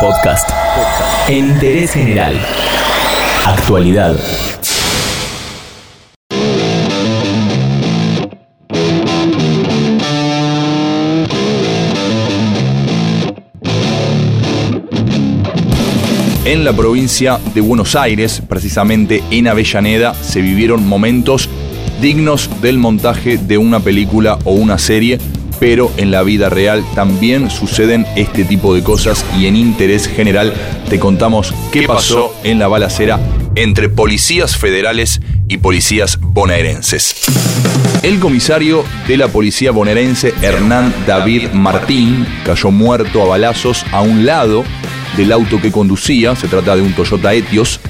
Podcast. Interés general. Actualidad. En la provincia de Buenos Aires, precisamente en Avellaneda, se vivieron momentos dignos del montaje de una película o una serie, pero en la vida real también suceden este tipo de cosas y en interés general te contamos qué pasó en la balacera entre policías federales y policías bonaerenses. El comisario de la policía bonaerense, Hernán David Martín, cayó muerto a balazos a un lado del auto que conducía, se trata de un Toyota Etios.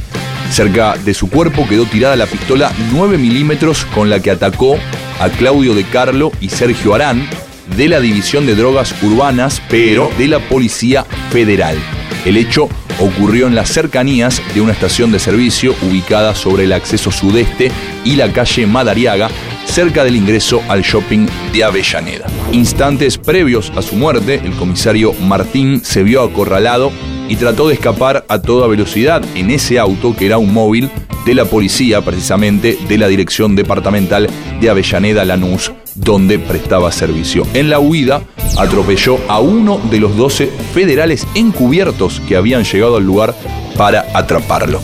Cerca de su cuerpo quedó tirada la pistola 9 milímetros con la que atacó a Claudio de Carlo y Sergio Arán de la División de Drogas Urbanas, pero de la Policía Federal. El hecho ocurrió en las cercanías de una estación de servicio ubicada sobre el acceso sudeste y la calle Madariaga, cerca del ingreso al shopping de Avellaneda. Instantes previos a su muerte, el comisario Martín se vio acorralado y trató de escapar a toda velocidad en ese auto que era un móvil de la policía, precisamente de la Dirección Departamental de Avellaneda Lanús, donde prestaba servicio. En la huida atropelló a uno de los 12 federales encubiertos que habían llegado al lugar para atraparlo.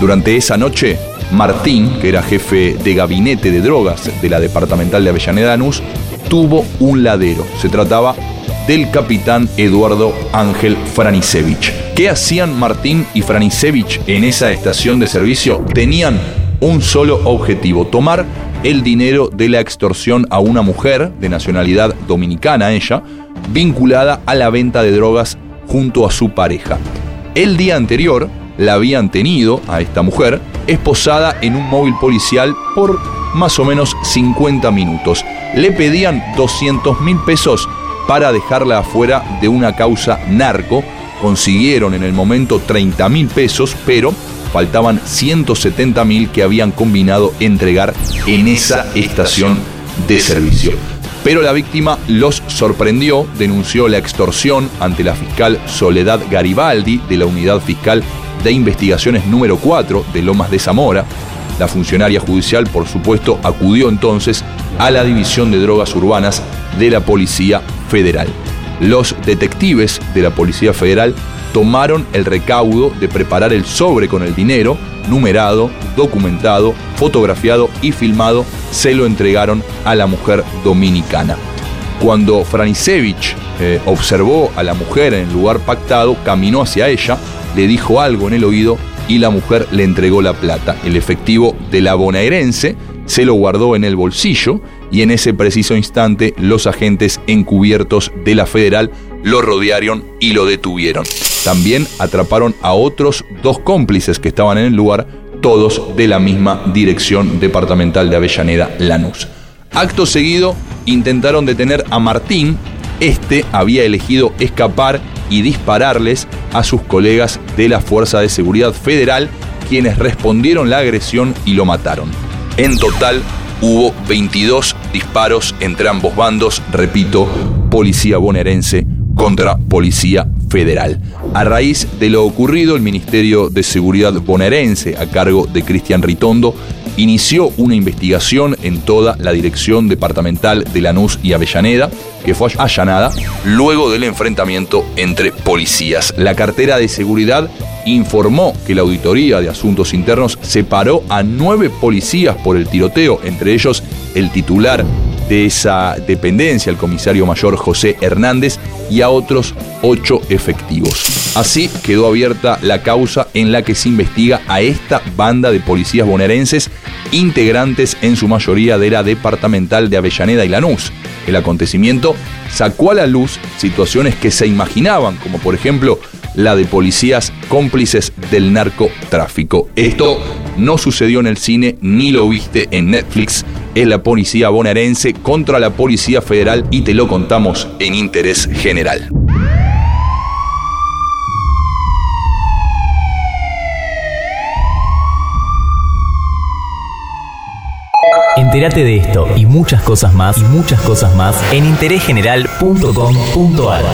Durante esa noche, Martín, que era jefe de gabinete de drogas de la Departamental de Avellaneda Lanús, tuvo un ladero. Se trataba del capitán Eduardo Ángel Franisevich. ¿Qué hacían Martín y Franisevich en esa estación de servicio? Tenían un solo objetivo, tomar el dinero de la extorsión a una mujer de nacionalidad dominicana, ella, vinculada a la venta de drogas junto a su pareja. El día anterior la habían tenido a esta mujer esposada en un móvil policial por más o menos 50 minutos. Le pedían 200 mil pesos para dejarla afuera de una causa narco. Consiguieron en el momento 30 mil pesos, pero faltaban 170 mil que habían combinado entregar en esa estación de servicio. Pero la víctima los sorprendió, denunció la extorsión ante la fiscal Soledad Garibaldi de la Unidad Fiscal de Investigaciones número 4 de Lomas de Zamora. La funcionaria judicial, por supuesto, acudió entonces a la División de Drogas Urbanas de la Policía Federal. Los detectives de la Policía Federal tomaron el recaudo de preparar el sobre con el dinero, numerado, documentado, fotografiado y filmado, se lo entregaron a la mujer dominicana. Cuando Franisevich eh, observó a la mujer en el lugar pactado, caminó hacia ella, le dijo algo en el oído y la mujer le entregó la plata. El efectivo de la bonaerense se lo guardó en el bolsillo y en ese preciso instante los agentes encubiertos de la federal lo rodearon y lo detuvieron. También atraparon a otros dos cómplices que estaban en el lugar, todos de la misma dirección departamental de Avellaneda, Lanús. Acto seguido, intentaron detener a Martín. Este había elegido escapar y dispararles a sus colegas de la Fuerza de Seguridad Federal, quienes respondieron la agresión y lo mataron. En total, hubo 22 disparos entre ambos bandos, repito, policía bonaerense contra policía federal. A raíz de lo ocurrido, el Ministerio de Seguridad bonaerense, a cargo de Cristian Ritondo, inició una investigación en toda la dirección departamental de Lanús y Avellaneda, que fue allanada luego del enfrentamiento entre policías. La cartera de seguridad informó que la Auditoría de Asuntos Internos separó a nueve policías por el tiroteo, entre ellos el titular de esa dependencia, el comisario mayor José Hernández, y a otros ocho efectivos. Así quedó abierta la causa en la que se investiga a esta banda de policías bonaerenses, integrantes en su mayoría de la departamental de Avellaneda y Lanús. El acontecimiento sacó a la luz situaciones que se imaginaban, como por ejemplo la de policías cómplices del narcotráfico. Esto no sucedió en el cine ni lo viste en Netflix. Es la policía bonaerense contra la policía federal y te lo contamos en interés general. Entérate de esto y muchas cosas más y muchas cosas más en interésgeneral.com.ar.